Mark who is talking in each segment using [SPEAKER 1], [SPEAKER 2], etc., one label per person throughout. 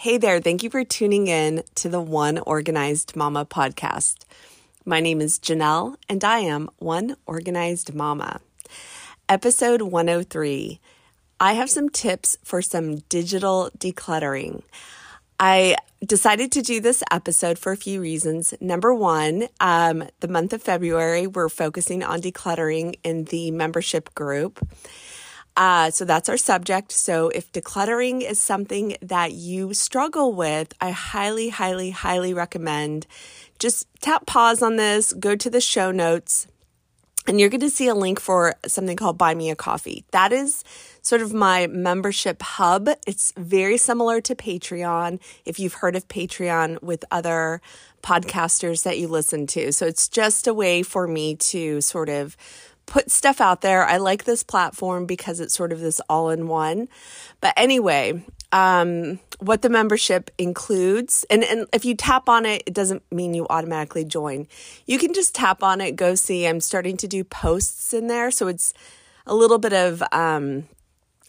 [SPEAKER 1] Hey there, thank you for tuning in to the One Organized Mama podcast. My name is Janelle, and I am One Organized Mama. Episode 103 I have some tips for some digital decluttering. I decided to do this episode for a few reasons. Number one, um, the month of February, we're focusing on decluttering in the membership group. Uh, so that's our subject. So if decluttering is something that you struggle with, I highly, highly, highly recommend just tap pause on this, go to the show notes, and you're going to see a link for something called Buy Me a Coffee. That is sort of my membership hub. It's very similar to Patreon, if you've heard of Patreon with other podcasters that you listen to. So it's just a way for me to sort of put stuff out there. I like this platform because it's sort of this all in one. But anyway, um, what the membership includes, and, and if you tap on it, it doesn't mean you automatically join. You can just tap on it, go see. I'm starting to do posts in there. So it's a little bit of um,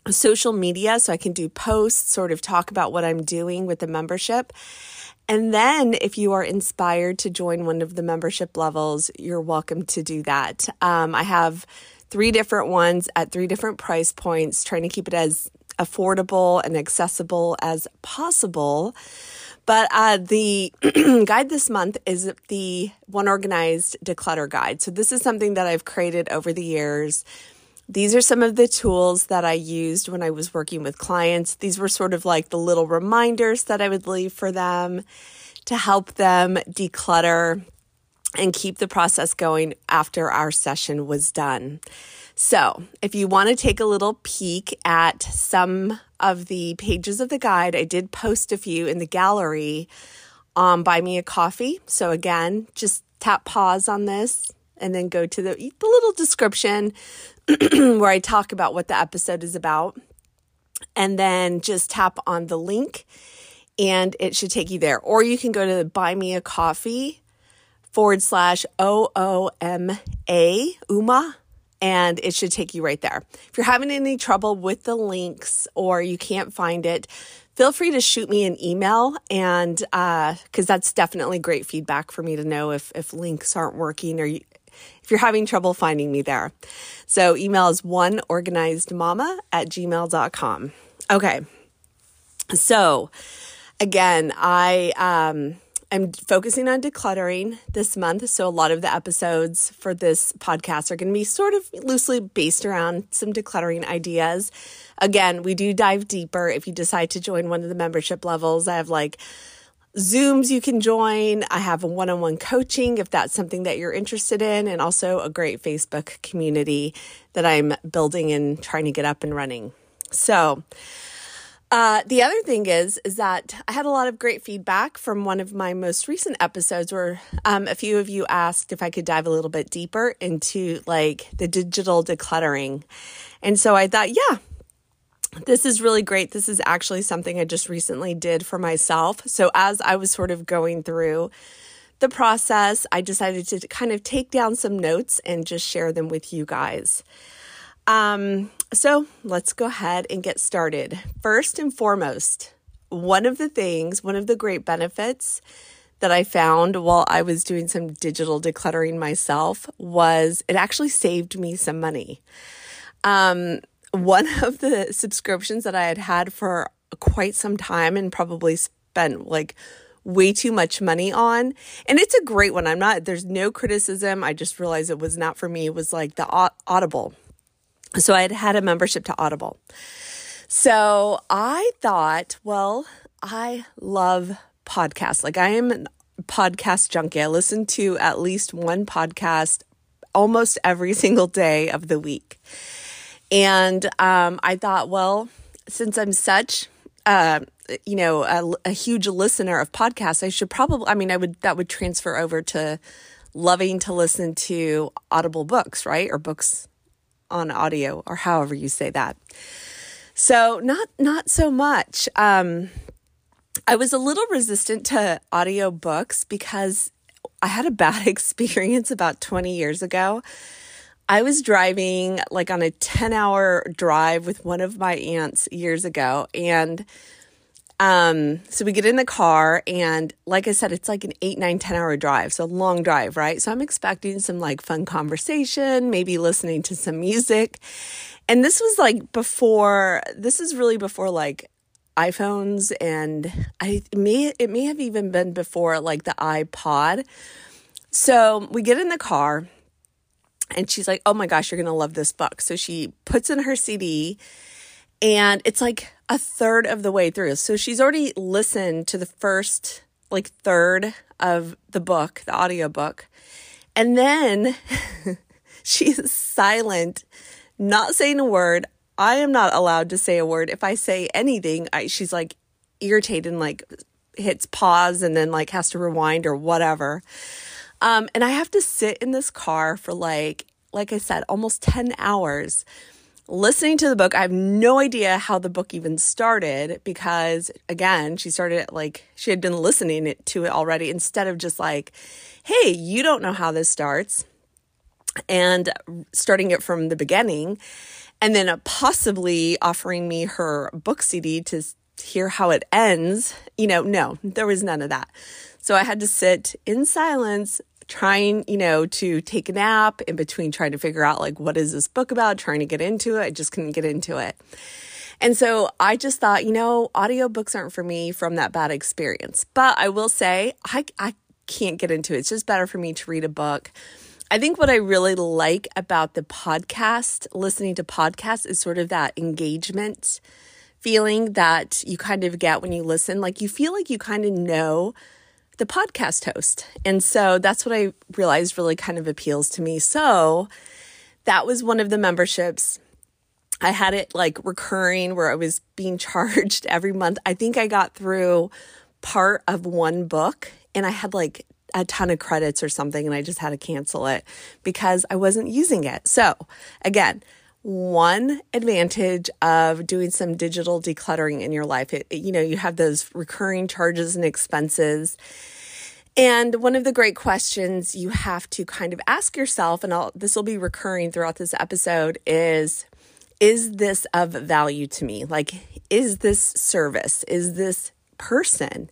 [SPEAKER 1] social media. So I can do posts, sort of talk about what I'm doing with the membership. And then, if you are inspired to join one of the membership levels, you're welcome to do that. Um, I have three different ones at three different price points, trying to keep it as affordable and accessible as possible. But uh, the guide this month is the One Organized Declutter Guide. So, this is something that I've created over the years these are some of the tools that I used when I was working with clients. These were sort of like the little reminders that I would leave for them to help them declutter and keep the process going after our session was done. So, if you want to take a little peek at some of the pages of the guide, I did post a few in the gallery on Buy Me a Coffee. So, again, just tap pause on this and then go to the, the little description where I talk about what the episode is about. And then just tap on the link and it should take you there. Or you can go to buy me a coffee forward slash O O M A, UMA, and it should take you right there. If you're having any trouble with the links or you can't find it, feel free to shoot me an email and because uh, that's definitely great feedback for me to know if if links aren't working or you, if you're having trouble finding me there. So email is oneorganizedmama at gmail.com. Okay. So again, I um I'm focusing on decluttering this month. So, a lot of the episodes for this podcast are going to be sort of loosely based around some decluttering ideas. Again, we do dive deeper if you decide to join one of the membership levels. I have like Zooms you can join. I have a one on one coaching if that's something that you're interested in, and also a great Facebook community that I'm building and trying to get up and running. So, uh, the other thing is, is that I had a lot of great feedback from one of my most recent episodes where um, a few of you asked if I could dive a little bit deeper into like the digital decluttering. And so I thought, yeah, this is really great. This is actually something I just recently did for myself. So, as I was sort of going through the process, I decided to kind of take down some notes and just share them with you guys. Um, so, let's go ahead and get started. First and foremost, one of the things, one of the great benefits that I found while I was doing some digital decluttering myself was it actually saved me some money. Um, one of the subscriptions that I had had for quite some time and probably spent like way too much money on. And it's a great one. I'm not, there's no criticism. I just realized it was not for me. It was like the Audible. So I had had a membership to Audible. So I thought, well, I love podcasts. Like I am a podcast junkie. I listen to at least one podcast almost every single day of the week. And um, I thought, well, since I'm such, uh, you know, a, a huge listener of podcasts, I should probably, I mean, I would, that would transfer over to loving to listen to audible books, right? Or books on audio or however you say that. So not not so much. Um, I was a little resistant to audio books because I had a bad experience about 20 years ago. I was driving like on a 10 hour drive with one of my aunts years ago and um, so we get in the car, and like I said, it's like an eight, nine, 10 hour drive. So long drive, right? So I'm expecting some like fun conversation, maybe listening to some music. And this was like before, this is really before like iPhones, and I it may, it may have even been before like the iPod. So we get in the car, and she's like, Oh my gosh, you're going to love this book. So she puts in her CD, and it's like, a third of the way through. So she's already listened to the first like third of the book, the audio book. And then she's silent, not saying a word. I am not allowed to say a word. If I say anything, I, she's like irritated and like hits pause and then like has to rewind or whatever. Um, and I have to sit in this car for like, like I said, almost 10 hours listening to the book. I have no idea how the book even started because, again, she started it like she had been listening to it already instead of just like, hey, you don't know how this starts, and starting it from the beginning, and then possibly offering me her book CD to hear how it ends. You know, no, there was none of that. So I had to sit in silence trying, you know, to take a nap in between trying to figure out like what is this book about, trying to get into it. I just couldn't get into it. And so I just thought, you know, audiobooks aren't for me from that bad experience. But I will say I I can't get into it. It's just better for me to read a book. I think what I really like about the podcast, listening to podcasts, is sort of that engagement feeling that you kind of get when you listen. Like you feel like you kind of know the podcast host. And so that's what I realized really kind of appeals to me. So that was one of the memberships. I had it like recurring where I was being charged every month. I think I got through part of one book and I had like a ton of credits or something and I just had to cancel it because I wasn't using it. So, again, one advantage of doing some digital decluttering in your life. It, you know, you have those recurring charges and expenses. And one of the great questions you have to kind of ask yourself, and I'll, this will be recurring throughout this episode, is Is this of value to me? Like, is this service? Is this person?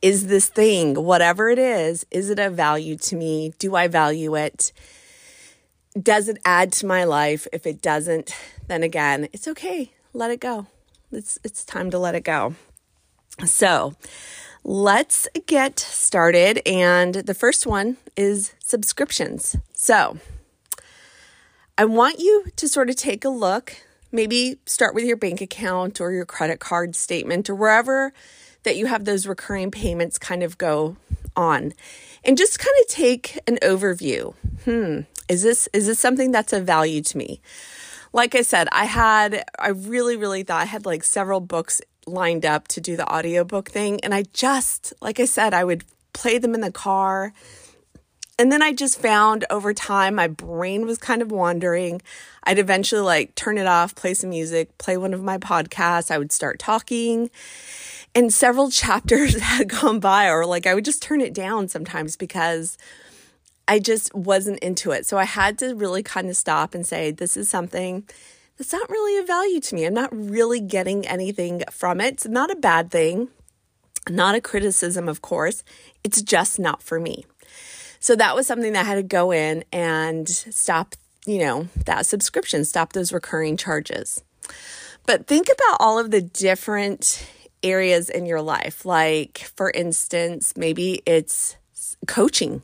[SPEAKER 1] Is this thing, whatever it is, is it of value to me? Do I value it? Does it add to my life? If it doesn't, then again, it's okay. Let it go. It's it's time to let it go. So, let's get started and the first one is subscriptions. So, I want you to sort of take a look, maybe start with your bank account or your credit card statement or wherever that you have those recurring payments kind of go on and just kind of take an overview. Hmm, is this is this something that's of value to me? Like I said, I had I really really thought I had like several books lined up to do the audiobook thing and I just like I said I would play them in the car. And then I just found over time my brain was kind of wandering. I'd eventually like turn it off, play some music, play one of my podcasts. I would start talking. And several chapters had gone by, or like I would just turn it down sometimes because I just wasn't into it. So I had to really kind of stop and say, this is something that's not really of value to me. I'm not really getting anything from it. It's not a bad thing, not a criticism, of course. It's just not for me. So that was something that I had to go in and stop, you know, that subscription, stop those recurring charges. But think about all of the different areas in your life. Like, for instance, maybe it's coaching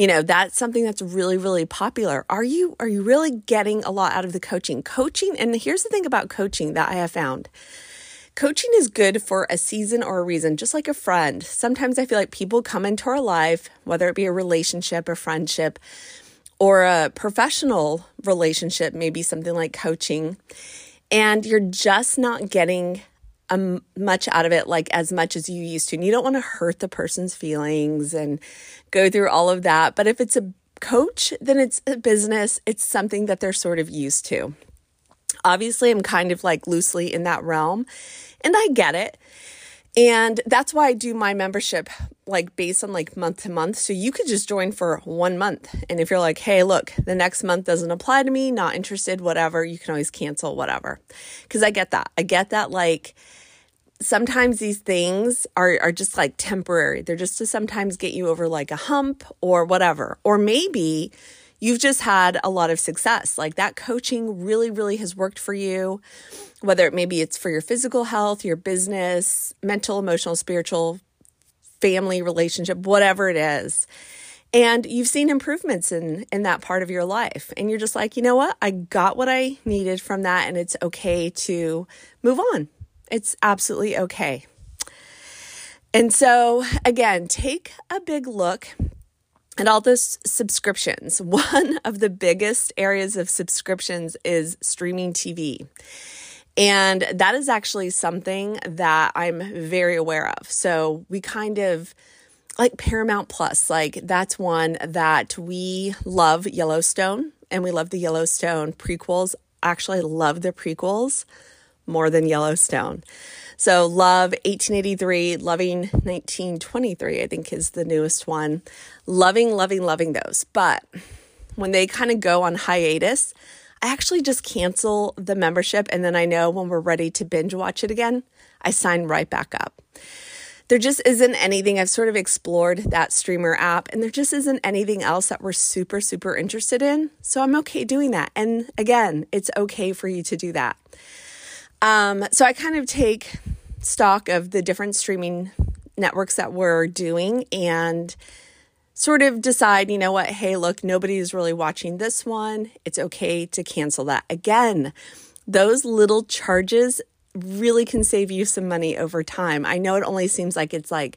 [SPEAKER 1] you know that's something that's really really popular. Are you are you really getting a lot out of the coaching? Coaching and here's the thing about coaching that i have found. Coaching is good for a season or a reason just like a friend. Sometimes i feel like people come into our life whether it be a relationship a friendship or a professional relationship, maybe something like coaching, and you're just not getting um, much out of it, like as much as you used to. And you don't want to hurt the person's feelings and go through all of that. But if it's a coach, then it's a business, it's something that they're sort of used to. Obviously, I'm kind of like loosely in that realm, and I get it. And that's why I do my membership like based on like month to month. So you could just join for one month. And if you're like, hey, look, the next month doesn't apply to me, not interested, whatever, you can always cancel, whatever. Cause I get that. I get that like sometimes these things are, are just like temporary. They're just to sometimes get you over like a hump or whatever. Or maybe you've just had a lot of success. Like that coaching really, really has worked for you, whether it maybe it's for your physical health, your business, mental, emotional, spiritual, family relationship, whatever it is. And you've seen improvements in in that part of your life. And you're just like, you know what? I got what I needed from that and it's okay to move on. It's absolutely okay. And so, again, take a big look at all those subscriptions. One of the biggest areas of subscriptions is streaming TV. And that is actually something that I'm very aware of. So we kind of like Paramount Plus, like that's one that we love Yellowstone and we love the Yellowstone prequels. Actually, I love the prequels more than Yellowstone. So, love 1883, loving 1923, I think is the newest one. Loving, loving, loving those. But when they kind of go on hiatus, I actually just cancel the membership. And then I know when we're ready to binge watch it again, I sign right back up. There just isn't anything. I've sort of explored that streamer app, and there just isn't anything else that we're super, super interested in. So I'm okay doing that. And again, it's okay for you to do that. Um, so I kind of take stock of the different streaming networks that we're doing and sort of decide, you know what, hey, look, nobody's really watching this one. It's okay to cancel that. Again, those little charges really can save you some money over time. I know it only seems like it's like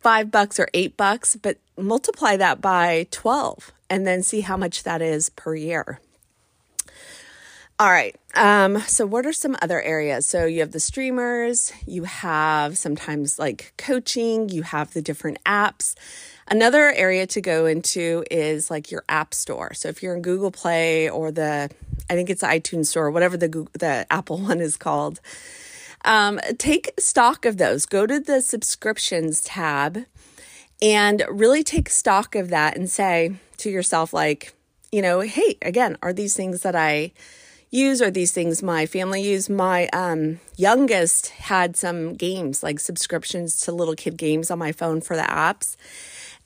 [SPEAKER 1] five bucks or eight bucks, but multiply that by 12 and then see how much that is per year. All right. Um, so, what are some other areas? So, you have the streamers, you have sometimes like coaching, you have the different apps. Another area to go into is like your app store. So, if you're in Google Play or the, I think it's the iTunes store, whatever the Google, the Apple one is called, um, take stock of those. Go to the subscriptions tab and really take stock of that and say to yourself, like, you know, hey, again, are these things that I use or these things my family use. My um, youngest had some games, like subscriptions to little kid games on my phone for the apps.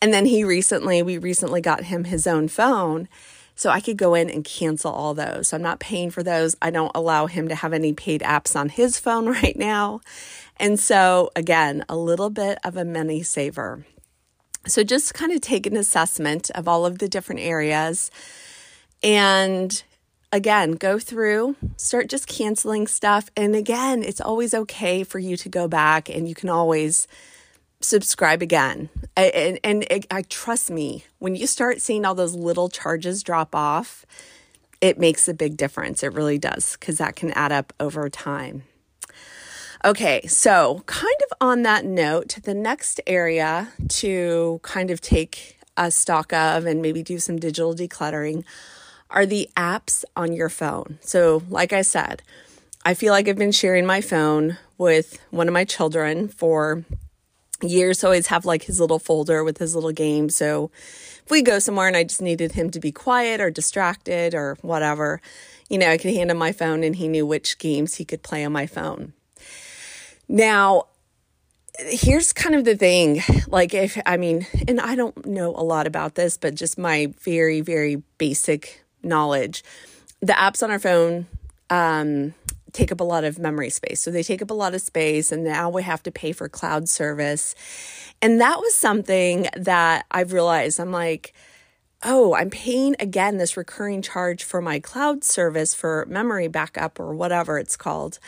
[SPEAKER 1] And then he recently, we recently got him his own phone. So I could go in and cancel all those. So I'm not paying for those. I don't allow him to have any paid apps on his phone right now. And so, again, a little bit of a money saver. So just kind of take an assessment of all of the different areas and again, go through, start just canceling stuff. And again, it's always okay for you to go back and you can always subscribe again. And, and, and I trust me, when you start seeing all those little charges drop off, it makes a big difference. It really does, because that can add up over time. Okay, so kind of on that note, the next area to kind of take a stock of and maybe do some digital decluttering are the apps on your phone. So, like I said, I feel like I've been sharing my phone with one of my children for years. So, I always have like his little folder with his little game. So, if we go somewhere and I just needed him to be quiet or distracted or whatever, you know, I could hand him my phone and he knew which games he could play on my phone. Now, here's kind of the thing like if i mean and i don't know a lot about this but just my very very basic knowledge. The apps on our phone um, take up a lot of memory space. So they take up a lot of space, and now we have to pay for cloud service. And that was something that I've realized I'm like, oh, I'm paying again this recurring charge for my cloud service for memory backup or whatever it's called.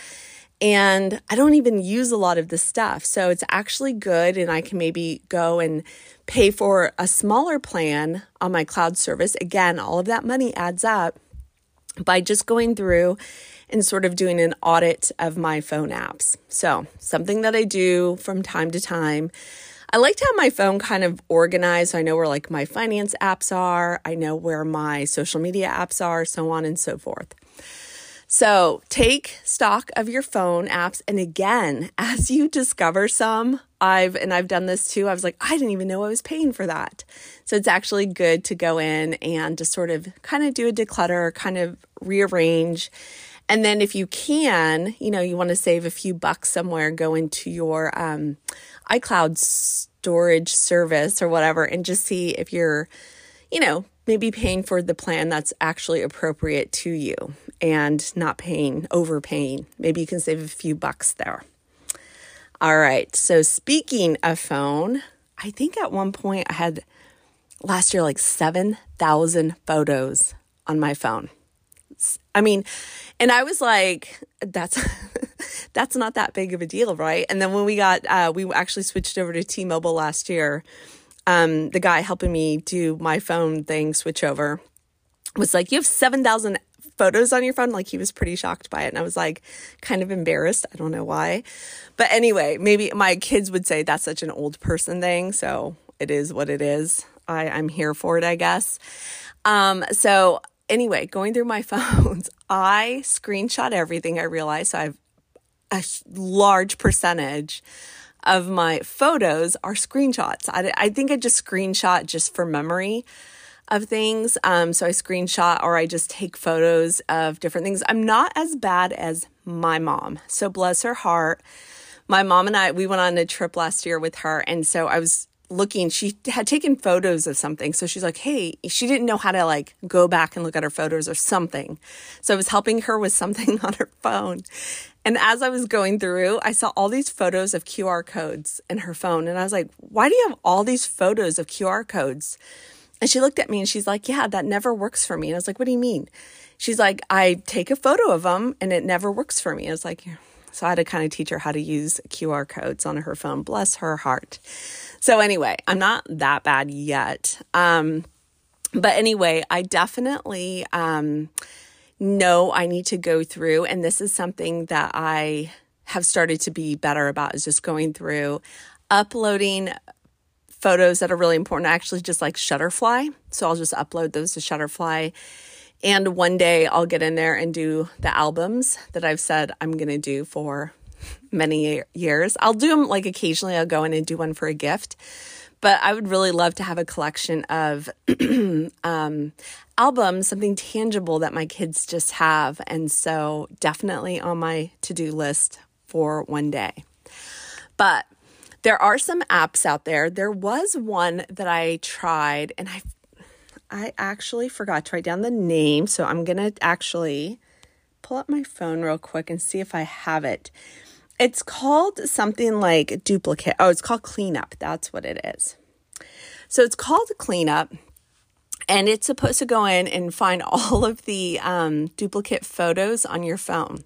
[SPEAKER 1] And I don't even use a lot of this stuff. So it's actually good. And I can maybe go and pay for a smaller plan on my cloud service. Again, all of that money adds up by just going through and sort of doing an audit of my phone apps. So, something that I do from time to time. I like to have my phone kind of organized. So I know where like my finance apps are, I know where my social media apps are, so on and so forth. So take stock of your phone apps. And again, as you discover some, I've, and I've done this too, I was like, I didn't even know I was paying for that. So it's actually good to go in and just sort of kind of do a declutter, kind of rearrange. And then if you can, you know, you want to save a few bucks somewhere, go into your um, iCloud storage service or whatever and just see if you're, you know, maybe paying for the plan that's actually appropriate to you and not paying, overpaying. Maybe you can save a few bucks there. All right. So, speaking of phone, I think at one point I had last year like 7,000 photos on my phone. I mean, and I was like, that's that's not that big of a deal, right? And then when we got uh, we actually switched over to T-Mobile last year, um, the guy helping me do my phone thing switch over was like, You have 7,000 photos on your phone. Like he was pretty shocked by it. And I was like, kind of embarrassed. I don't know why. But anyway, maybe my kids would say that's such an old person thing. So it is what it is. I, I'm here for it, I guess. Um, so anyway, going through my phones, I screenshot everything I realized. So I have a large percentage of my photos are screenshots. I, I think I just screenshot just for memory of things. Um, so I screenshot or I just take photos of different things. I'm not as bad as my mom. So bless her heart. My mom and I, we went on a trip last year with her. And so I was looking, she had taken photos of something. So she's like, hey, she didn't know how to like go back and look at her photos or something. So I was helping her with something on her phone. And as I was going through, I saw all these photos of QR codes in her phone. And I was like, why do you have all these photos of QR codes? And she looked at me and she's like, yeah, that never works for me. And I was like, what do you mean? She's like, I take a photo of them and it never works for me. I was like, so I had to kind of teach her how to use QR codes on her phone. Bless her heart. So anyway, I'm not that bad yet. Um, but anyway, I definitely, um, know I need to go through. And this is something that I have started to be better about is just going through uploading photos that are really important. I actually just like Shutterfly. So I'll just upload those to Shutterfly. And one day I'll get in there and do the albums that I've said I'm going to do for many years. I'll do them like occasionally, I'll go in and do one for a gift. But I would really love to have a collection of um, album, something tangible that my kids just have. And so, definitely on my to do list for one day. But there are some apps out there. There was one that I tried, and I I actually forgot to write down the name. So I'm going to actually pull up my phone real quick and see if I have it. It's called something like duplicate. Oh, it's called cleanup. That's what it is. So it's called cleanup and it's supposed to go in and find all of the um, duplicate photos on your phone.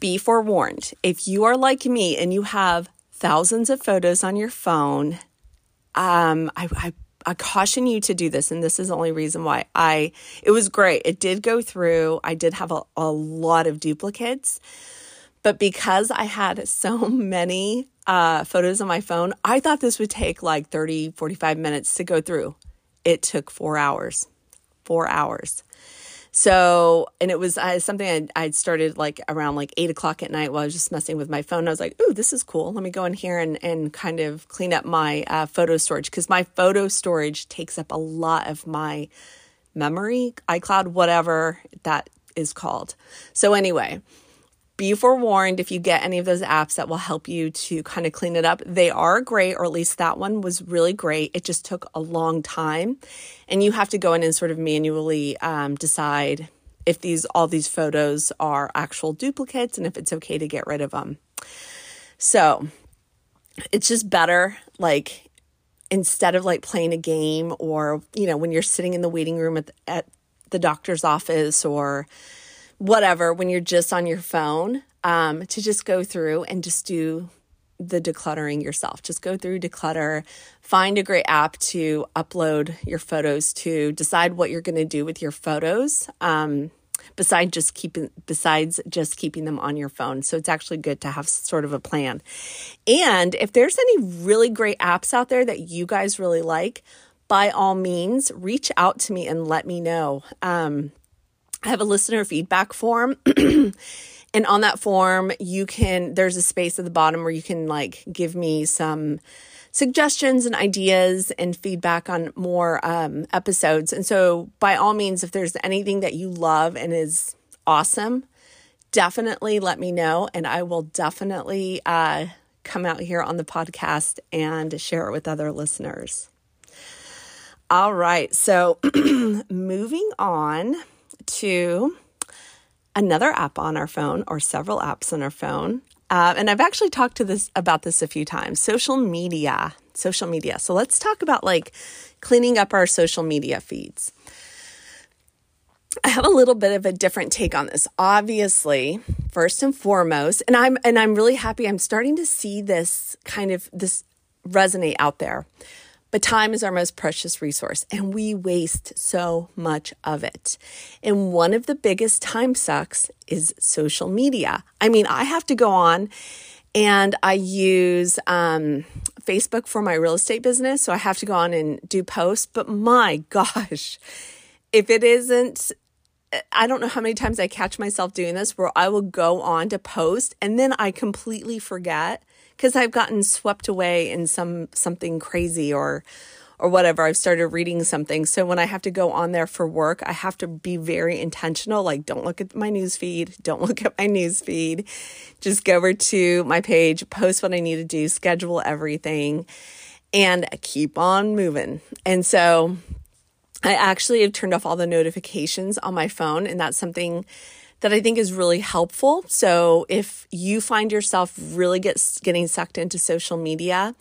[SPEAKER 1] Be forewarned if you are like me and you have thousands of photos on your phone, um, I, I, I caution you to do this, and this is the only reason why I. It was great. It did go through. I did have a, a lot of duplicates, but because I had so many uh, photos on my phone, I thought this would take like 30, 45 minutes to go through it took four hours. Four hours. So, and it was uh, something I'd, I'd, started like around like eight o'clock at night while I was just messing with my phone. I was like, "Ooh, this is cool. Let me go in here and and kind of clean up my uh, photo storage because my photo storage takes up a lot of my memory, iCloud, whatever that is called." So anyway, be forewarned if you get any of those apps that will help you to kind of clean it up. They are great, or at least that one was really great. It just took a long time, and you have to go in and sort of manually um, decide if these all these photos are actual duplicates and if it's okay to get rid of them. So it's just better, like instead of like playing a game or you know when you're sitting in the waiting room at, at the doctor's office or whatever when you're just on your phone um, to just go through and just do the decluttering yourself. Just go through declutter, find a great app to upload your photos to, decide what you're going to do with your photos. Um, besides just keeping besides just keeping them on your phone. So it's actually good to have sort of a plan. And if there's any really great apps out there that you guys really like, by all means, reach out to me and let me know. Um, I have a listener feedback form. and on that form, you can, there's a space at the bottom where you can like give me some suggestions and ideas and feedback on more um, episodes. And so, by all means, if there's anything that you love and is awesome, definitely let me know. And I will definitely uh, come out here on the podcast and share it with other listeners. All right. So, moving on to another app on our phone or several apps on our phone uh, and I've actually talked to this about this a few times. Social media, social media. So let's talk about like cleaning up our social media feeds. I have a little bit of a different take on this. Obviously, first and foremost, and I'm and I'm really happy I'm starting to see this kind of this resonate out there. But time is our most precious resource, and we waste so much of it. And one of the biggest time sucks is social media. I mean, I have to go on and I use um, Facebook for my real estate business. So I have to go on and do posts. But my gosh, if it isn't I don't know how many times I catch myself doing this where I will go on to post and then I completely forget because I've gotten swept away in some something crazy or or whatever. I've started reading something. So when I have to go on there for work, I have to be very intentional. Like, don't look at my news feed. Don't look at my news feed. Just go over to my page, post what I need to do, schedule everything, and keep on moving. And so I actually have turned off all the notifications on my phone, and that's something that I think is really helpful. So if you find yourself really get, getting sucked into social media,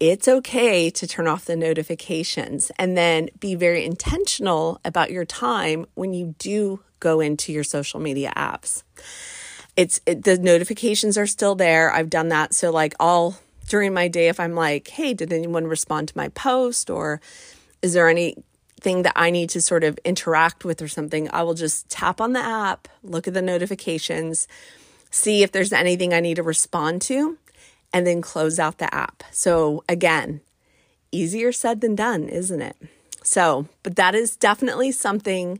[SPEAKER 1] it's okay to turn off the notifications and then be very intentional about your time when you do go into your social media apps. It's it, the notifications are still there. I've done that. So like all during my day if I'm like, "Hey, did anyone respond to my post or is there any thing that I need to sort of interact with or something, I will just tap on the app, look at the notifications, see if there's anything I need to respond to, and then close out the app. So, again, easier said than done, isn't it? So, but that is definitely something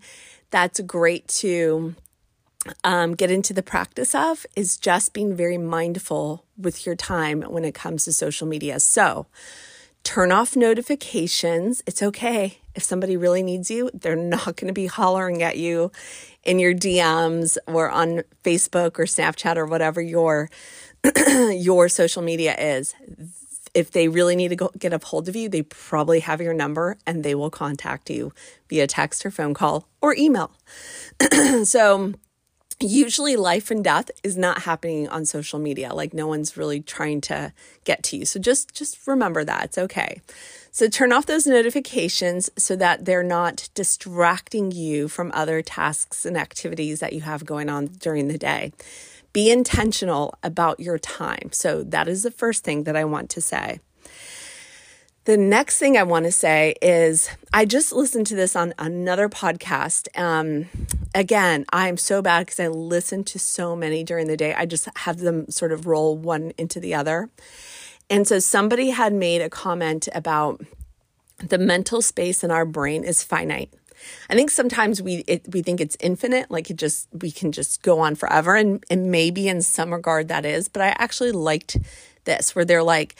[SPEAKER 1] that's great to um, get into the practice of is just being very mindful with your time when it comes to social media. So, turn off notifications. It's okay. If somebody really needs you, they're not going to be hollering at you in your DMs or on Facebook or Snapchat or whatever your your social media is. If they really need to go, get a hold of you, they probably have your number and they will contact you via text or phone call or email. so usually life and death is not happening on social media. Like no one's really trying to get to you. So just just remember that. It's okay. So turn off those notifications so that they're not distracting you from other tasks and activities that you have going on during the day. Be intentional about your time. So that is the first thing that i want to say the next thing I want to say is I just listened to this on another podcast. Um, again, I'm so bad because I listen to so many during the day. I just have them sort of roll one into the other. And so somebody had made a comment about the mental space in our brain is finite. I think sometimes we it, we think it's infinite, like it just we can just go on forever, and and maybe in some regard that is. But I actually liked this, where they're like,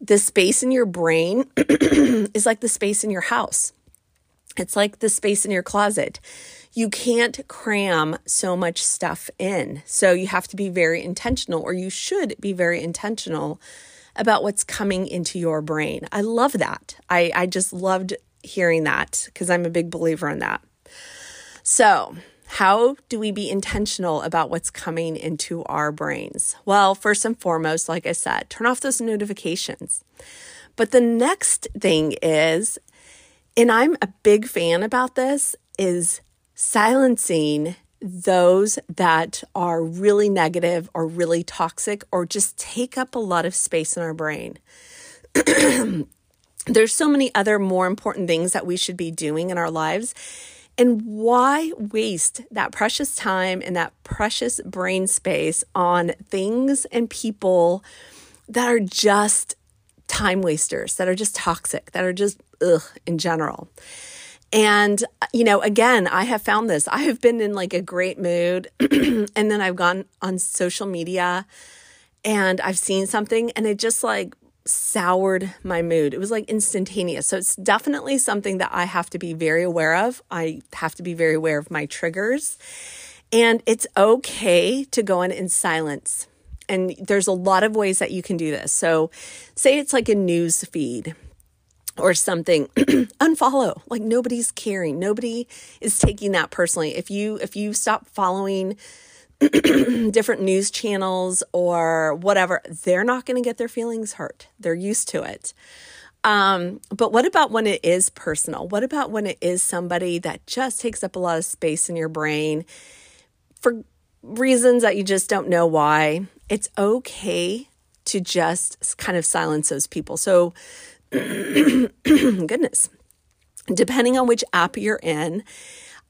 [SPEAKER 1] the space in your brain is like the space in your house. It's like the space in your closet. You can't cram so much stuff in. So you have to be very intentional, or you should be very intentional about what's coming into your brain. I love that. I, I just loved hearing that because I'm a big believer in that. So, how do we be intentional about what's coming into our brains? Well, first and foremost, like I said, turn off those notifications. But the next thing is, and I'm a big fan about this, is silencing those that are really negative or really toxic or just take up a lot of space in our brain. There's so many other more important things that we should be doing in our lives. And why waste that precious time and that precious brain space on things and people that are just time wasters, that are just toxic, that are just ugh in general? And, you know, again, I have found this. I have been in like a great mood, and then I've gone on social media and I've seen something, and it just like soured my mood. It was like instantaneous. So it's definitely something that I have to be very aware of. I have to be very aware of my triggers. And it's okay to go in in silence. And there's a lot of ways that you can do this. So, say it's like a news feed or something unfollow like nobody's caring nobody is taking that personally if you if you stop following different news channels or whatever they're not going to get their feelings hurt. They're used to it. Um, but what about when it is personal? What about when it is somebody that just takes up a lot of space in your brain for reasons that you just don't know why? It's okay to just kind of silence those people. So goodness. Depending on which app you're in,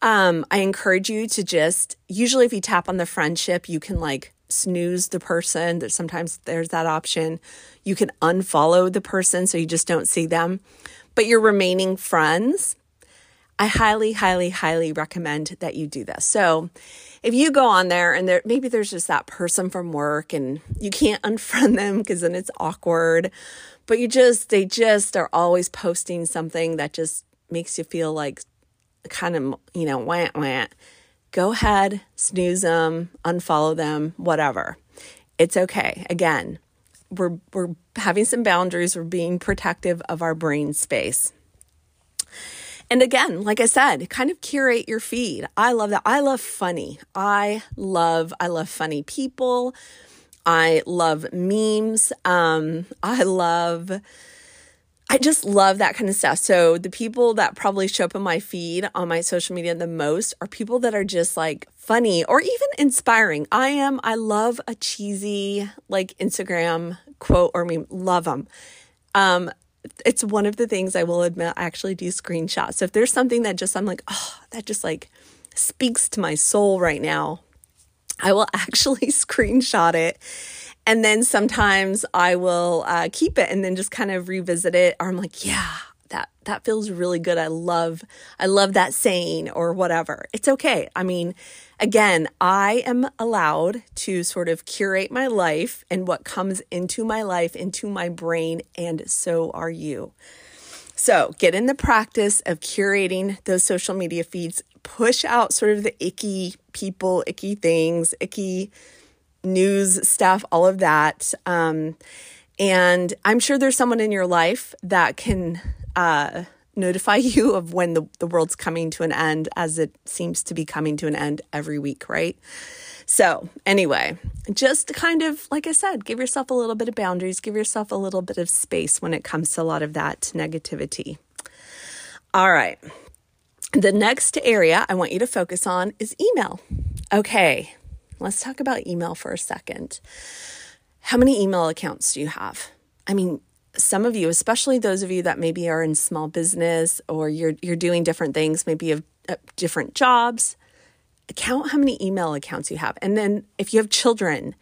[SPEAKER 1] um, I encourage you to just, usually, if you tap on the friendship, you can like snooze the person. That sometimes there's that option. You can unfollow the person so you just don't see them, but you're remaining friends. I highly, highly, highly recommend that you do this. So, if you go on there and there maybe there's just that person from work and you can't unfriend them because then it's awkward, but you just, they just are always posting something that just makes you feel like kind of, you know, wah, wah. Go ahead, snooze them, unfollow them, whatever. It's okay. Again, we're, we're having some boundaries, we're being protective of our brain space. And again, like I said, kind of curate your feed. I love that. I love funny. I love, I love funny people. I love memes. Um, I love, I just love that kind of stuff. So the people that probably show up in my feed on my social media the most are people that are just like funny or even inspiring. I am, I love a cheesy like Instagram quote or meme, love them. Um, it's one of the things I will admit I actually do screenshots. So if there's something that just I'm like, oh, that just like speaks to my soul right now, I will actually screenshot it. And then sometimes I will uh, keep it and then just kind of revisit it. Or I'm like, yeah, that that feels really good. I love I love that saying or whatever. It's okay. I mean, again, I am allowed to sort of curate my life and what comes into my life, into my brain, and so are you. So, get in the practice of curating those social media feeds push out sort of the icky people, icky things, icky news stuff, all of that. Um, and I'm sure there's someone in your life that can uh, notify you of when the, the world's coming to an end, as it seems to be coming to an end every week, right? So, anyway, just kind of, like I said, give yourself a little bit of boundaries, give yourself a little bit of space when it comes to a lot of that negativity. All right. The next area I want you to focus on is email. Okay, let's talk about email for a second. How many email accounts do you have? I mean, some of you, especially those of you that maybe are in small business or you're you're doing different things, maybe you have uh, different jobs, count how many email accounts you have. And then if you have children,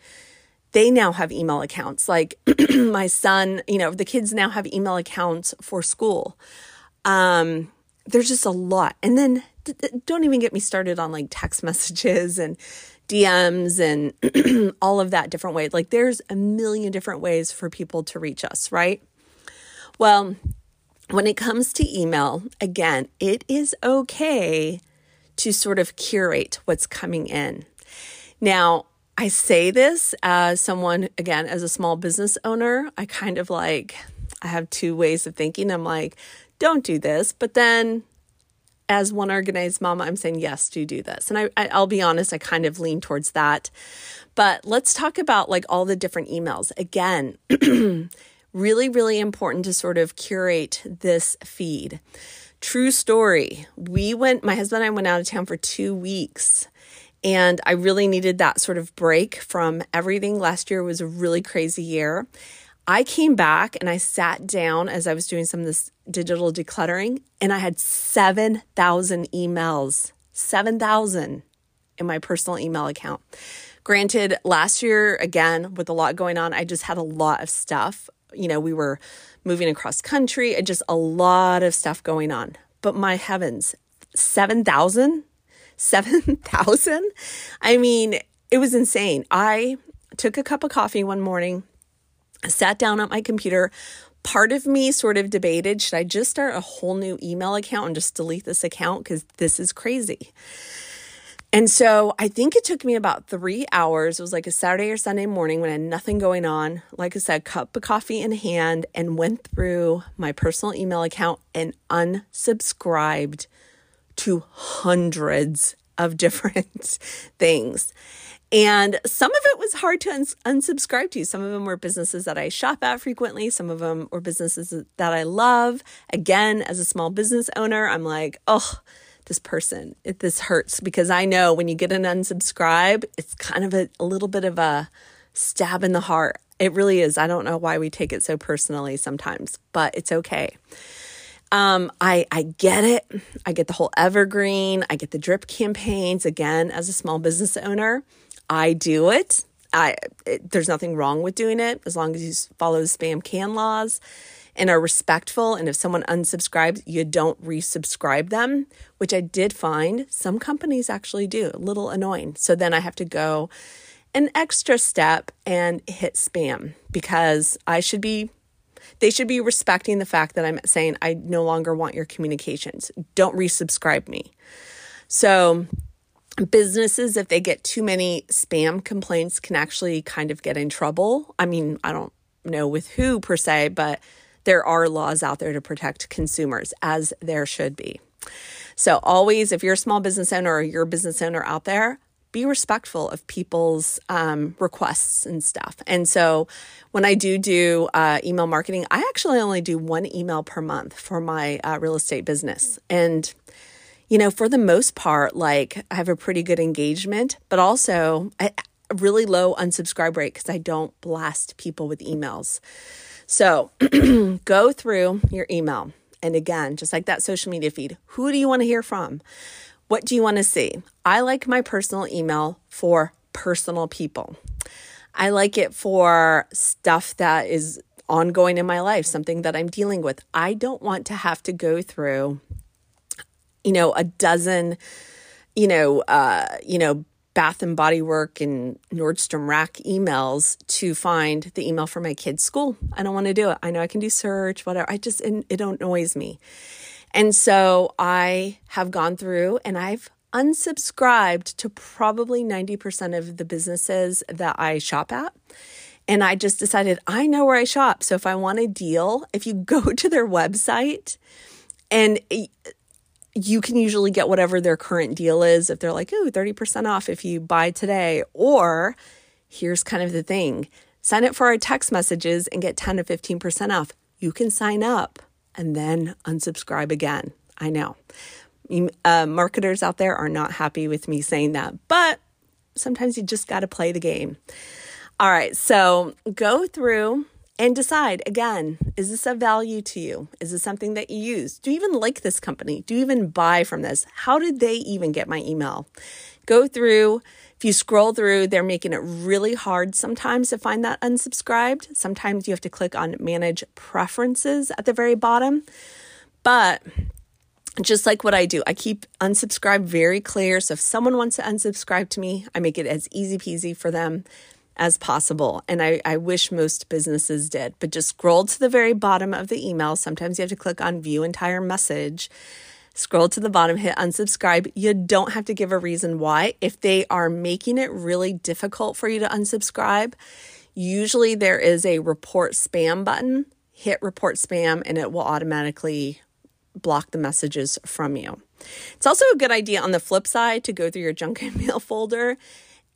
[SPEAKER 1] they now have email accounts. Like my son, you know, the kids now have email accounts for school. Um, there's just a lot. And then don't even get me started on like text messages and DMs and all of that different ways. Like there's a million different ways for people to reach us, right? Well, when it comes to email, again, it is okay to sort of curate what's coming in. Now, I say this as someone, again, as a small business owner, I kind of like, I have two ways of thinking. I'm like, don't do this. But then as one organized mama, I'm saying, yes, do do this. And I, I, I'll be honest, I kind of lean towards that. But let's talk about like all the different emails. Again, really, really important to sort of curate this feed. True story. We went, my husband and I went out of town for two weeks And I really needed that sort of break from everything. Last year was a really crazy year. I came back and I sat down as I was doing some of this digital decluttering, and I had 7,000 emails, 7,000 in my personal email account. Granted, last year, again, with a lot going on, I just had a lot of stuff. You know, we were moving across country and just a lot of stuff going on. But my heavens, 7,000? 7,000? I mean, it was insane. I took a cup of coffee one morning, sat down at my computer. Part of me sort of debated should I just start a whole new email account and just delete this account? Because this is crazy. And so I think it took me about three hours. It was like a Saturday or Sunday morning when I had nothing going on. Like I said, cup of coffee in hand and went through my personal email account and unsubscribed to hundreds of different things. And some of it was hard to uns- unsubscribe to. Some of them were businesses that I shop at frequently. Some of them were businesses that I love. Again, as a small business owner, I'm like, oh, this person, it, this hurts because I know when you get an unsubscribe, it's kind of a, a little bit of a stab in the heart. It really is. I don't know why we take it so personally sometimes, but it's okay. Um, I I get it. I get the whole evergreen. I get the drip campaigns. Again, as a small business owner, I do it. I it, there's nothing wrong with doing it as long as you follow the spam can laws and are respectful. And if someone unsubscribes, you don't resubscribe them, which I did find some companies actually do. A little annoying. So then I have to go an extra step and hit spam because I should be they should be respecting the fact that I'm saying I no longer want your communications. Don't resubscribe me. So businesses if they get too many spam complaints can actually kind of get in trouble. I mean, I don't know with who per se, but there are laws out there to protect consumers as there should be. So always if you're a small business owner or you're a business owner out there, be respectful of people's um, requests and stuff. And so when I do do uh, email marketing, I actually only do one email per month for my uh, real estate business. And, you know, for the most part, like I have a pretty good engagement, but also a really low unsubscribe rate because I don't blast people with emails. So go through your email. And again, just like that social media feed, who do you want to hear from? What do you want to see? I like my personal email for personal people. I like it for stuff that is ongoing in my life, something that I'm dealing with. I don't want to have to go through, you know, a dozen, you know, uh, you know, Bath and Body Work and Nordstrom Rack emails to find the email for my kid's school. I don't want to do it. I know I can do search, whatever. I just it, it annoys me. And so I have gone through and I've unsubscribed to probably 90% of the businesses that I shop at. And I just decided I know where I shop. So if I want a deal, if you go to their website and you can usually get whatever their current deal is if they're like, oh, 30% off if you buy today. Or here's kind of the thing sign up for our text messages and get 10 to 15% off. You can sign up and then unsubscribe again. I know. Uh, marketers out there are not happy with me saying that, but sometimes you just got to play the game. All right, so go through and decide again is this a value to you? Is this something that you use? Do you even like this company? Do you even buy from this? How did they even get my email? Go through. If you scroll through, they're making it really hard sometimes to find that unsubscribed. Sometimes you have to click on manage preferences at the very bottom. But just like what I do, I keep unsubscribe very clear. So if someone wants to unsubscribe to me, I make it as easy peasy for them as possible. And I, I wish most businesses did, but just scroll to the very bottom of the email. Sometimes you have to click on view entire message scroll to the bottom, hit unsubscribe. You don't have to give a reason why. If they are making it really difficult for you to unsubscribe, usually there is a report spam button. Hit report spam and it will automatically block the messages from you. It's also a good idea on the flip side to go through your junk email folder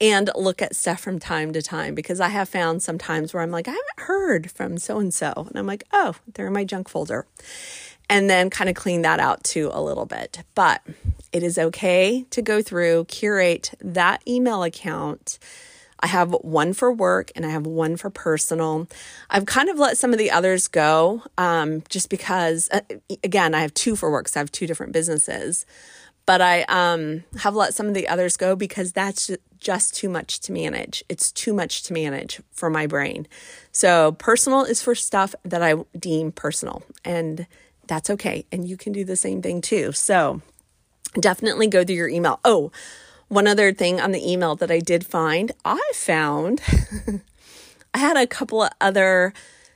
[SPEAKER 1] and look at stuff from time to time because I have found sometimes where I'm like, I haven't heard from so and so. And I'm like, oh, they're in my junk folder and then kind of clean that out too a little bit. But It is okay to go through, curate that email account. I have one for work and I have one for personal. I've kind of let some of the others go um, just because, uh, again, I have two for work, so I have two different businesses. But I um, have let some of the others go because that's just too much to manage. It's too much to manage for my brain. So, personal is for stuff that I deem personal, and that's okay. And you can do the same thing too. So, definitely go through your email. Oh, one other thing on the email that I did find, I found I had a couple of other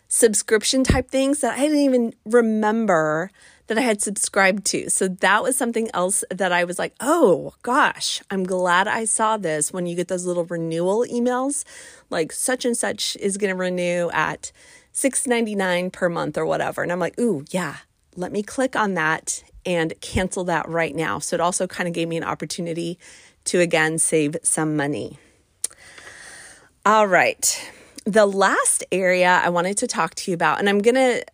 [SPEAKER 1] subscription type things that I didn't even remember that I had subscribed to. So that was something else that I was like, oh gosh, I'm glad I saw this when you get those little renewal emails, like such and such is going to renew at $6.99 per month or whatever. And I'm like, ooh, yeah, let me click on that and cancel that right now. So it also kind of gave me an opportunity to again save some money. All right. The last area I wanted to talk to you about, and I'm going to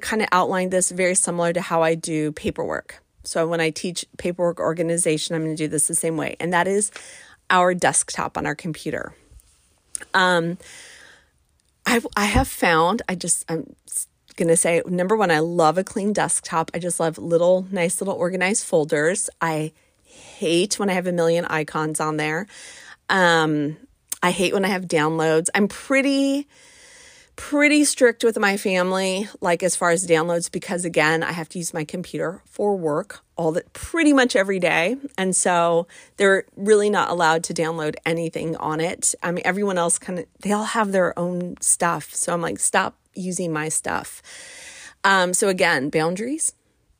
[SPEAKER 1] kind of outlined this very similar to how I do paperwork. So when I teach paperwork organization, I'm going to do this the same way, and that is our desktop on our computer. Um, I I have found I just I'm going to say number one, I love a clean desktop. I just love little, nice little organized folders. I hate when I have a million icons on there. Um, I hate when I have downloads. I'm pretty pretty strict with my family like as far as downloads because again i have to use my computer for work all that pretty much every day and so they're really not allowed to download anything on it i mean everyone else kind of they all have their own stuff so i'm like stop using my stuff. Um, so again, boundaries.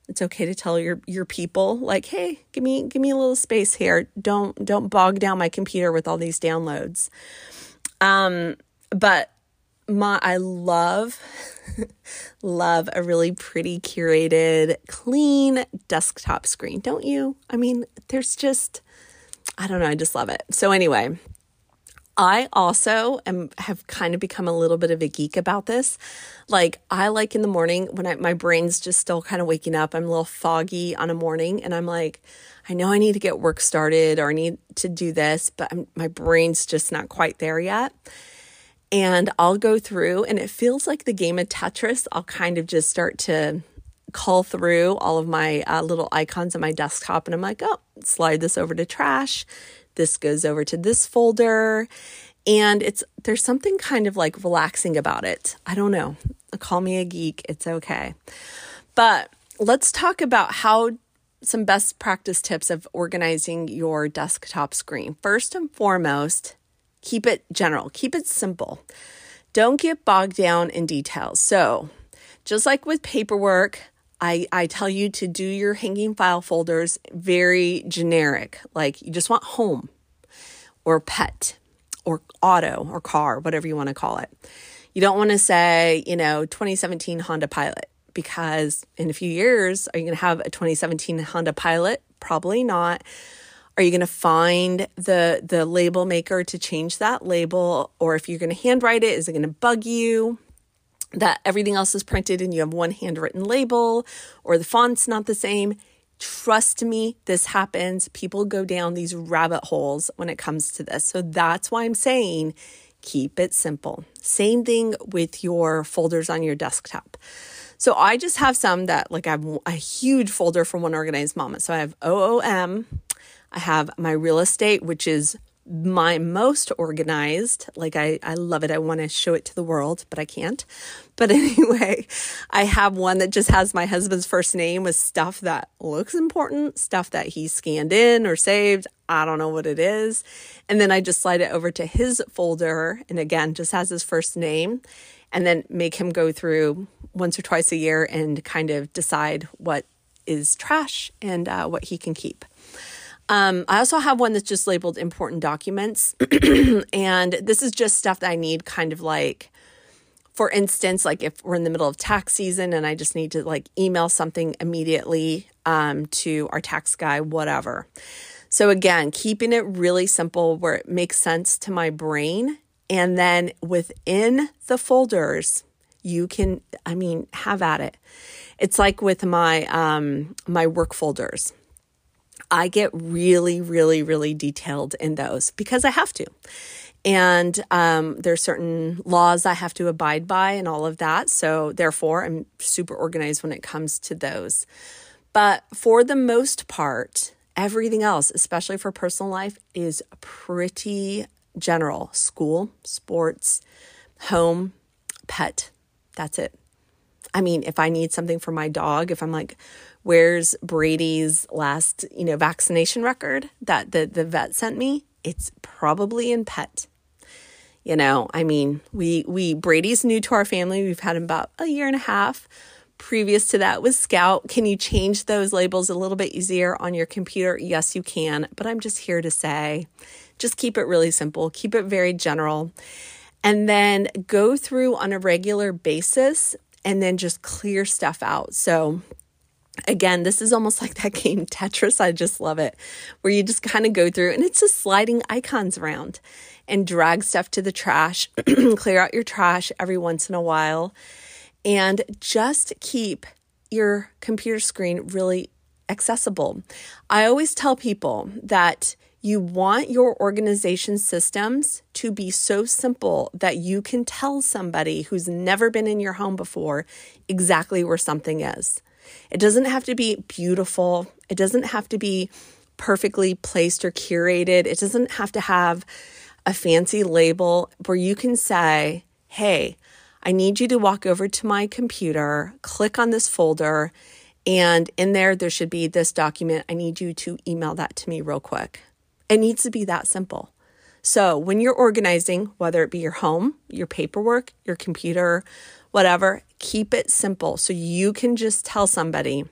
[SPEAKER 1] It's okay to tell your your people like, "Hey, give me give me a little space here. Don't don't bog down my computer with all these downloads." Um, but my I love love a really pretty curated, clean desktop screen, don't you? I mean, there's just I don't know, I just love it. So anyway, I also am have kind of become a little bit of a geek about this. Like I like in the morning when I, my brain's just still kind of waking up. I'm a little foggy on a morning, and I'm like, I know I need to get work started or I need to do this, but I'm, my brain's just not quite there yet. And I'll go through, and it feels like the game of Tetris. I'll kind of just start to call through all of my uh, little icons on my desktop, and I'm like, oh, slide this over to trash this goes over to this folder. And it's there's something kind of like relaxing about it. I don't know. Call me a geek. It's okay. But let's talk about how some best practice tips of organizing your desktop screen. First and foremost, keep it general, keep it simple. Don't get bogged down in details. So, just like with paperwork, I, I tell you to do your hanging file folders very generic, like you just want home or pet or auto or car, whatever you want to call it. You don't want to say, you know, 2017 Honda Pilot because in a few years, are you going to have a 2017 Honda Pilot? Probably not. Are you going to find the the label maker to change that label or if you're going to handwrite it, is it going to bug you? that everything else is printed and you have one handwritten label or the font's not the same. Trust me, this happens. People go down these rabbit holes when it comes to this. So that's why I'm saying keep it simple. Same thing with your folders on your desktop. So I just have some that like I have a huge folder for one organized mama. So I have OOM, I have my real estate, which is my most organized. Like I, I love it. I want to show it to the world, but I can't. But anyway, I have one that just has my husband's first name with stuff that looks important, stuff that he scanned in or saved. I don't know what it is. And then I just slide it over to his folder. And again, just has his first name and then make him go through once or twice a year and kind of decide what is trash and uh, what he can keep. Um, I also have one that's just labeled important documents. and this is just stuff that I need kind of like, for instance, like if we're in the middle of tax season and I just need to like email something immediately um, to our tax guy, whatever. So again, keeping it really simple where it makes sense to my brain. And then within the folders, you can, I mean, have at it. It's like with my um, my work folders. I get really, really, really detailed in those because I have to. And um, there's certain laws I have to abide by and all of that. So, therefore, I'm super organized when it comes to those. But for the most part, everything else, especially for personal life, is pretty general school, sports, home, pet. That's it. I mean, if I need something for my dog, if I'm like, where's Brady's last, you know, vaccination record that the, the vet sent me? It's probably in pet. You know, I mean, we we Brady's new to our family. We've had him about a year and a half. Previous to that was Scout. Can you change those labels a little bit easier on your computer? Yes, you can. But I'm just here to say, just keep it really simple. Keep it very general. And then go through on a regular basis and then just clear stuff out. So again, this is almost like that game Tetris. I just love it, where you just kind of go through and it's just sliding icons around and drag stuff to the trash, clear out your trash every once in a while, and just keep your computer screen really accessible. I always tell people that you want your organization systems to be so simple that you can tell somebody who's never been in your home before exactly where something is. It doesn't have to be beautiful, it doesn't have to be perfectly placed or curated, it doesn't have to have a fancy label where you can say, hey, I need you to walk over to my computer, click on this folder, and in there, there should be this document. I need you to email that to me real quick. It needs to be that simple. So, when you're organizing, whether it be your home, your paperwork, your computer, whatever, keep it simple so you can just tell somebody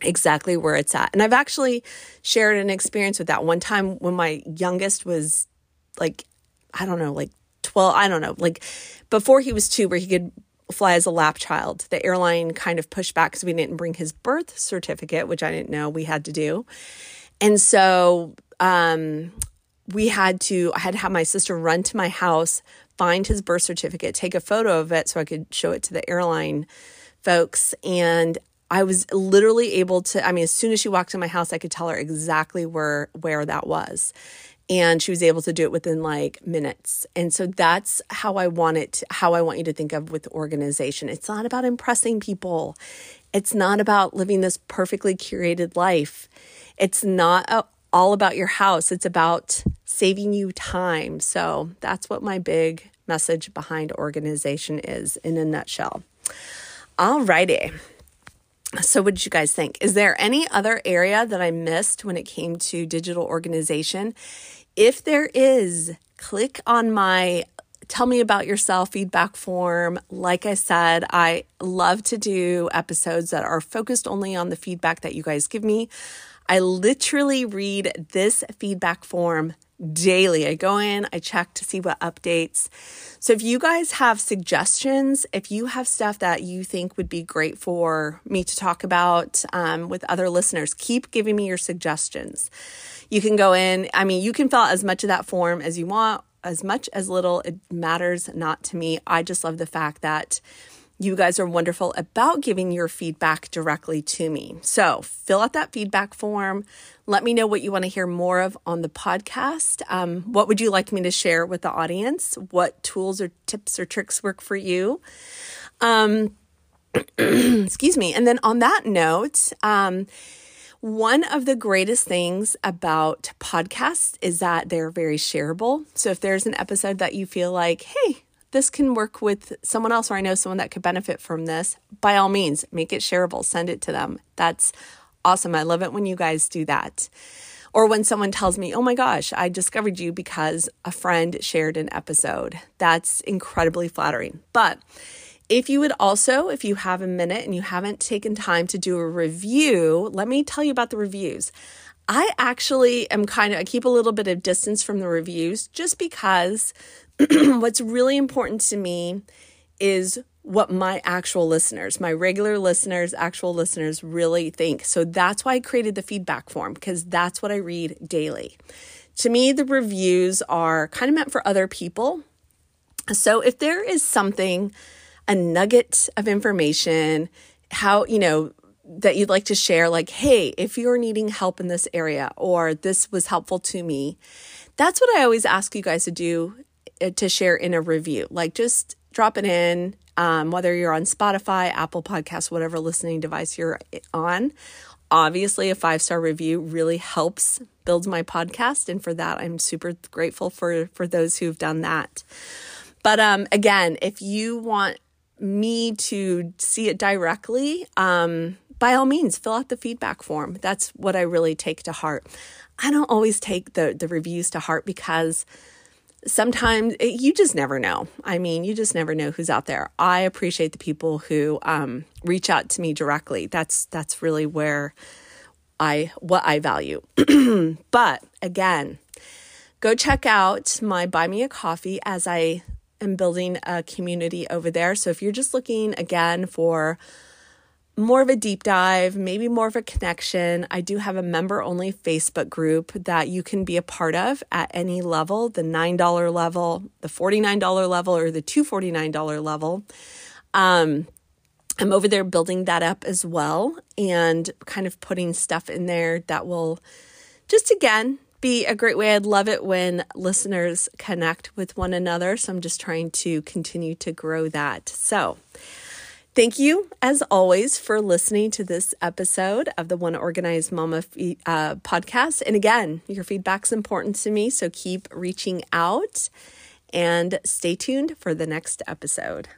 [SPEAKER 1] exactly where it's at. And I've actually shared an experience with that one time when my youngest was like, I don't know, like 12, I don't know, like before he was two, where he could fly as a lap child. The airline kind of pushed back because we didn't bring his birth certificate, which I didn't know we had to do. And so um, we had to, I had to have my sister run to my house, find his birth certificate, take a photo of it so I could show it to the airline folks. And I was literally able to, I mean, as soon as she walked in my house, I could tell her exactly where where that was and she was able to do it within like minutes. And so that's how I want it, how I want you to think of with organization. It's not about impressing people. It's not about living this perfectly curated life. It's not all about your house. It's about saving you time. So that's what my big message behind organization is in a nutshell. All righty. So, what did you guys think? Is there any other area that I missed when it came to digital organization? If there is, click on my tell me about yourself feedback form. Like I said, I love to do episodes that are focused only on the feedback that you guys give me. I literally read this feedback form daily. I go in, I check to see what updates. So if you guys have suggestions, if you have stuff that you think would be great for me to talk about um, with other listeners, keep giving me your suggestions. You can go in, I mean, you can fill out as much of that form as you want, as much as little. It matters not to me. I just love the fact that you guys are wonderful about giving your feedback directly to me. So fill out that feedback form. Let me know what you want to hear more of on the podcast. Um, what would you like me to share with the audience? What tools or tips or tricks work for you? Um, excuse me. And then on that note, um, one of the greatest things about podcasts is that they're very shareable. So if there's an episode that you feel like, hey, this can work with someone else or I know someone that could benefit from this, by all means, make it shareable, send it to them. That's awesome. I love it when you guys do that. Or when someone tells me, oh my gosh, I discovered you because a friend shared an episode. That's incredibly flattering. But if you would also, if you have a minute and you haven't taken time to do a review, let me tell you about the reviews. I actually am kind of, I keep a little bit of distance from the reviews just because what's really important to me is what my actual listeners, my regular listeners, actual listeners really think. So that's why I created the feedback form because that's what I read daily. To me, the reviews are kind of meant for other people. So if there is something, a nugget of information, how, you know, that you'd like to share, like, hey, if you're needing help in this area or this was helpful to me, that's what I always ask you guys to do to share in a review. Like, just drop it in, um, whether you're on Spotify, Apple Podcasts, whatever listening device you're on. Obviously, a five star review really helps build my podcast, and for that, I'm super grateful for for those who've done that. But um, again, if you want me to see it directly, um, by all means, fill out the feedback form. That's what I really take to heart. I don't always take the the reviews to heart because sometimes it, you just never know. I mean, you just never know who's out there. I appreciate the people who um, reach out to me directly. That's that's really where I what I value. but again, go check out my buy me a coffee as I am building a community over there. So if you're just looking again for more of a deep dive, maybe more of a connection. I do have a member only Facebook group that you can be a part of at any level the $9 level, the $49 level, or the $249 level. Um, I'm over there building that up as well and kind of putting stuff in there that will just again be a great way. I'd love it when listeners connect with one another. So I'm just trying to continue to grow that. So, Thank you, as always, for listening to this episode of the One Organized Mama uh, podcast. And again, your feedback's important to me, so keep reaching out and stay tuned for the next episode.